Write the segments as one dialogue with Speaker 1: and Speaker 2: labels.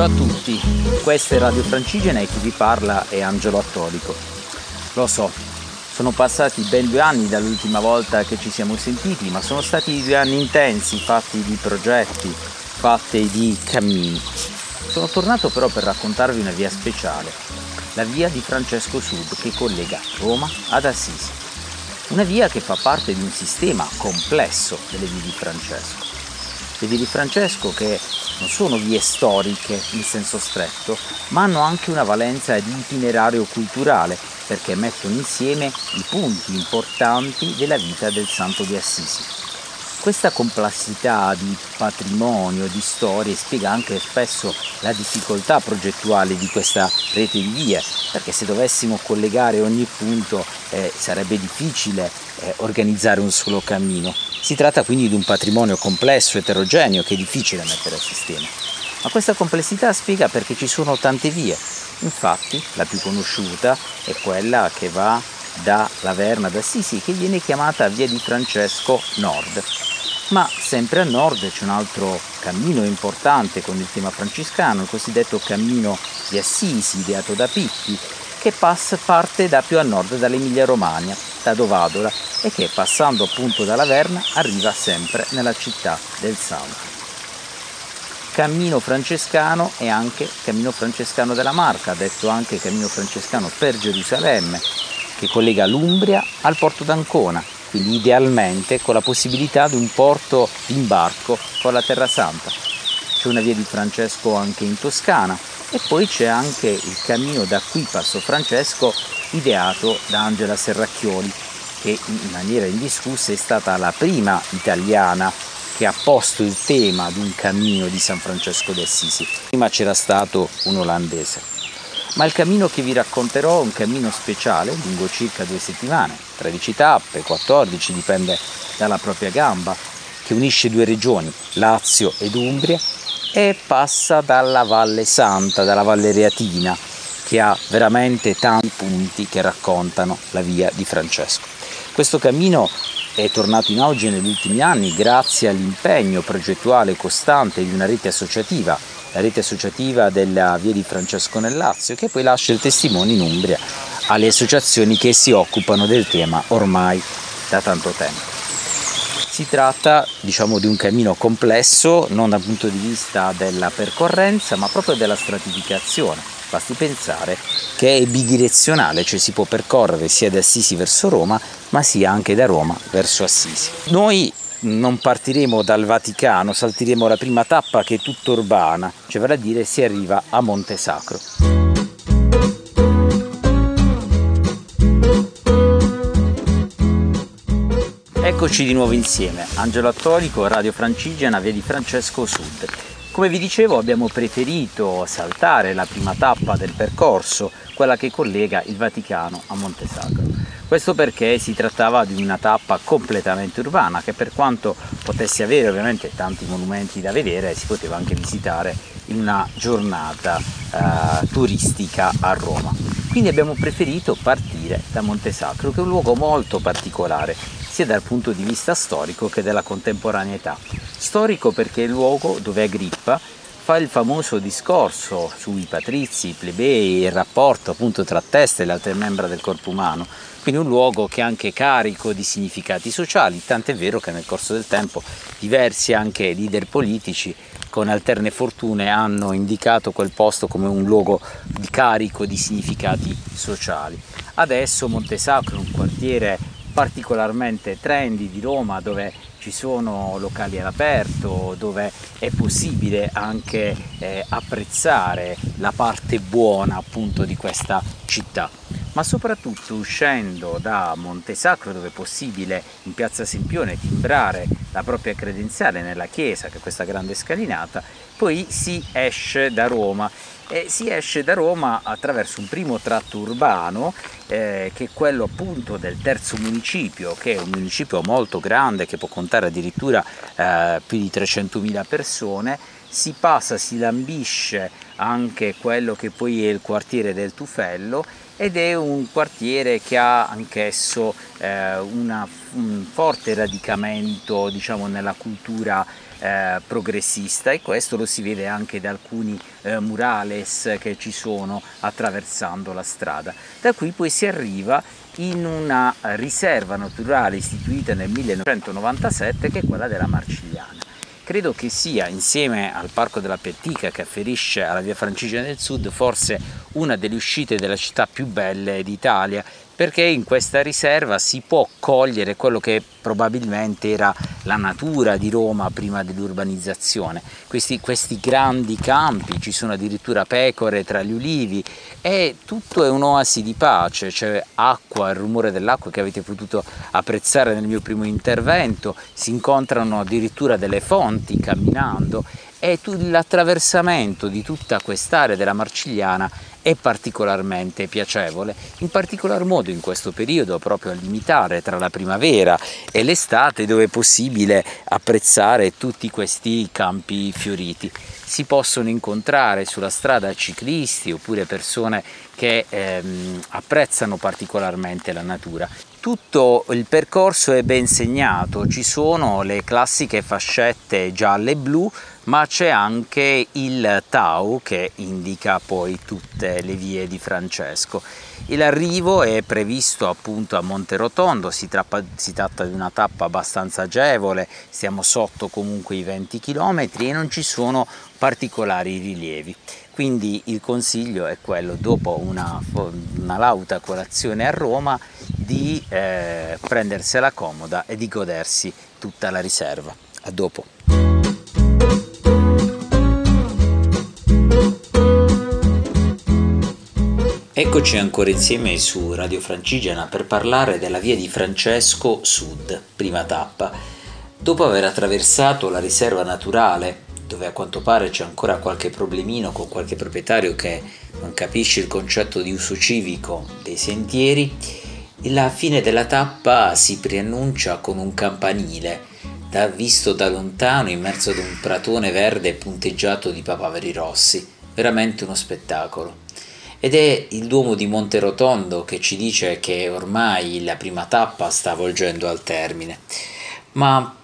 Speaker 1: Ciao a tutti, questa è Radio Francigena e chi vi parla è Angelo Attolico. Lo so, sono passati ben due anni dall'ultima volta che ci siamo sentiti, ma sono stati due anni intensi, fatti di progetti, fatti di cammini. Sono tornato però per raccontarvi una via speciale, la via di Francesco Sud che collega Roma ad Assisi. Una via che fa parte di un sistema complesso delle vie di Francesco. Le vie di Francesco che non sono vie storiche in senso stretto, ma hanno anche una valenza di itinerario culturale perché mettono insieme i punti importanti della vita del Santo di Assisi. Questa complessità di patrimonio, di storie, spiega anche spesso la difficoltà progettuale di questa rete di vie, perché se dovessimo collegare ogni punto eh, sarebbe difficile eh, organizzare un solo cammino. Si tratta quindi di un patrimonio complesso, eterogeneo, che è difficile mettere a sistema. Ma questa complessità spiega perché ci sono tante vie. Infatti, la più conosciuta è quella che va da Laverna ad Assisi, che viene chiamata Via di Francesco Nord. Ma sempre a nord c'è un altro cammino importante con il tema francescano, il cosiddetto cammino di Assisi, ideato da Pippi, che passa, parte da più a nord dall'Emilia Romagna, da Dovadola, e che passando appunto dalla Verna arriva sempre nella città del Santo. Cammino francescano e anche cammino francescano della Marca, detto anche cammino francescano per Gerusalemme, che collega l'Umbria al porto d'Ancona, quindi idealmente con la possibilità di un porto d'imbarco con la Terra Santa. C'è una via di Francesco anche in Toscana e poi c'è anche il cammino da qui Passo Francesco ideato da Angela Serracchioli che in maniera indiscussa è stata la prima italiana che ha posto il tema di un cammino di San Francesco d'Assisi. Prima c'era stato un olandese. Ma il cammino che vi racconterò è un cammino speciale, lungo circa due settimane, 13 tappe, 14, dipende dalla propria gamba, che unisce due regioni, Lazio ed Umbria, e passa dalla Valle Santa, dalla Valle Reatina, che ha veramente tanti punti che raccontano la via di Francesco. Questo cammino è tornato in auge negli ultimi anni grazie all'impegno progettuale costante di una rete associativa, la rete associativa della Via di Francesco nel Lazio, che poi lascia il testimone in Umbria alle associazioni che si occupano del tema ormai da tanto tempo. Si tratta diciamo, di un cammino complesso non dal punto di vista della percorrenza ma proprio della stratificazione Basti pensare che è bidirezionale, cioè si può percorrere sia da Assisi verso Roma, ma sia anche da Roma verso Assisi. Noi non partiremo dal Vaticano, salteremo la prima tappa che è tutta urbana, cioè vale a dire si arriva a Monte Sacro. Eccoci di nuovo insieme, Angelo Attolico, Radio Francigena, via di Francesco Sud. Come vi dicevo abbiamo preferito saltare la prima tappa del percorso, quella che collega il Vaticano a Monte Sacro. Questo perché si trattava di una tappa completamente urbana che per quanto potesse avere ovviamente tanti monumenti da vedere si poteva anche visitare in una giornata eh, turistica a Roma. Quindi abbiamo preferito partire da Monte Sacro che è un luogo molto particolare sia dal punto di vista storico che della contemporaneità. Storico perché è il luogo dove Agrippa fa il famoso discorso sui patrizi, i plebei, il rapporto appunto tra testa e le altre membra del corpo umano, quindi un luogo che è anche carico di significati sociali, tant'è vero che nel corso del tempo diversi anche leader politici con alterne fortune hanno indicato quel posto come un luogo di carico di significati sociali. Adesso Monte Sacro è un quartiere particolarmente trendy di Roma dove ci sono locali all'aperto, dove è possibile anche eh, apprezzare la parte buona appunto di questa città. Ma soprattutto uscendo da Montesacro, dove è possibile in piazza Sempione timbrare la propria credenziale nella chiesa, che è questa grande scalinata, poi si esce da Roma e si esce da Roma attraverso un primo tratto urbano eh, che è quello appunto del terzo municipio, che è un municipio molto grande che può contare addirittura eh, più di 300.000 persone. Si passa, si lambisce anche quello che poi è il quartiere del Tufello ed è un quartiere che ha anch'esso eh, una, un forte radicamento diciamo, nella cultura eh, progressista e questo lo si vede anche da alcuni eh, murales che ci sono attraversando la strada. Da qui poi si arriva in una riserva naturale istituita nel 1997 che è quella della Marcigliana. Credo che sia, insieme al Parco della Pettica che afferisce alla via Francigena del Sud, forse una delle uscite della città più belle d'Italia perché in questa riserva si può cogliere quello che probabilmente era la natura di Roma prima dell'urbanizzazione. Questi, questi grandi campi, ci sono addirittura pecore tra gli ulivi e tutto è un'oasi di pace, c'è acqua, il rumore dell'acqua che avete potuto apprezzare nel mio primo intervento, si incontrano addirittura delle fonti camminando e l'attraversamento di tutta quest'area della Marcigliana è particolarmente piacevole, in particolar modo in questo periodo proprio a limitare tra la primavera e l'estate dove è possibile apprezzare tutti questi campi fioriti. Si possono incontrare sulla strada ciclisti oppure persone che ehm, apprezzano particolarmente la natura. Tutto il percorso è ben segnato, ci sono le classiche fascette gialle e blu ma c'è anche il Tau che indica poi tutte le vie di Francesco. L'arrivo è previsto appunto a Monterotondo, si, trappa, si tratta di una tappa abbastanza agevole, siamo sotto comunque i 20 km e non ci sono particolari rilievi. Quindi il consiglio è quello, dopo una, una lauta colazione a Roma, di eh, prendersela comoda e di godersi tutta la riserva. A dopo. Eccoci ancora insieme su Radio Francigena per parlare della via di Francesco Sud, prima tappa. Dopo aver attraversato la riserva naturale, dove a quanto pare c'è ancora qualche problemino con qualche proprietario che non capisce il concetto di uso civico dei sentieri, la fine della tappa si preannuncia con un campanile, da, visto da lontano in mezzo ad un pratone verde punteggiato di papaveri rossi, veramente uno spettacolo. Ed è il Duomo di Monterotondo che ci dice che ormai la prima tappa sta volgendo al termine. Ma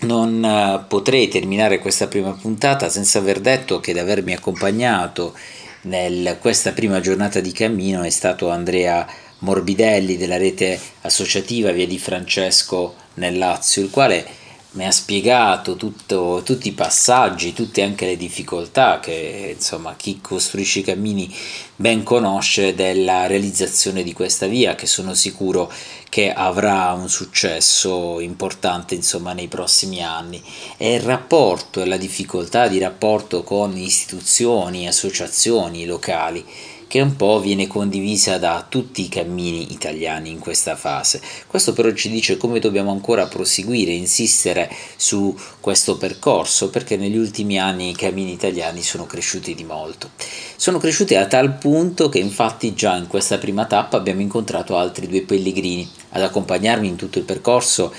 Speaker 1: non eh, potrei terminare questa prima puntata senza aver detto che ad avermi accompagnato in questa prima giornata di cammino è stato Andrea Morbidelli della rete associativa Via di Francesco nel Lazio, il quale mi ha spiegato tutto, tutti i passaggi, tutte anche le difficoltà che insomma chi costruisce i cammini ben conosce della realizzazione di questa via che sono sicuro che avrà un successo importante insomma nei prossimi anni. E il rapporto e la difficoltà di rapporto con istituzioni, associazioni locali che un po' viene condivisa da tutti i cammini italiani in questa fase. Questo però ci dice come dobbiamo ancora proseguire, insistere su questo percorso, perché negli ultimi anni i cammini italiani sono cresciuti di molto. Sono cresciuti a tal punto che infatti già in questa prima tappa abbiamo incontrato altri due pellegrini. Ad accompagnarmi in tutto il percorso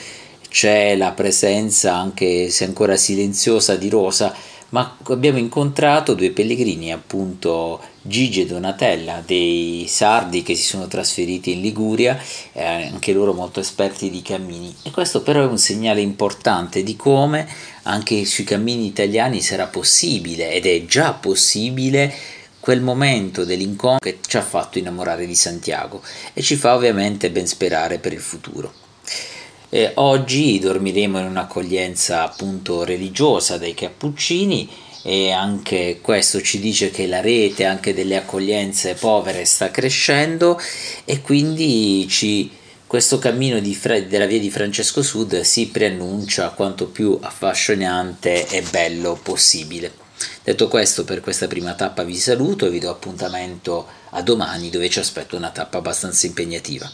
Speaker 1: c'è la presenza, anche se ancora silenziosa, di Rosa, ma abbiamo incontrato due pellegrini, appunto Gigi e Donatella, dei sardi che si sono trasferiti in Liguria, eh, anche loro molto esperti di cammini. E questo però è un segnale importante di come anche sui cammini italiani sarà possibile, ed è già possibile, quel momento dell'incontro che ci ha fatto innamorare di Santiago e ci fa ovviamente ben sperare per il futuro. Eh, oggi dormiremo in un'accoglienza appunto religiosa dei Cappuccini e anche questo ci dice che la rete anche delle accoglienze povere sta crescendo e quindi ci, questo cammino Fre- della via di Francesco Sud si preannuncia quanto più affascinante e bello possibile. Detto questo, per questa prima tappa vi saluto e vi do appuntamento a domani dove ci aspetto una tappa abbastanza impegnativa.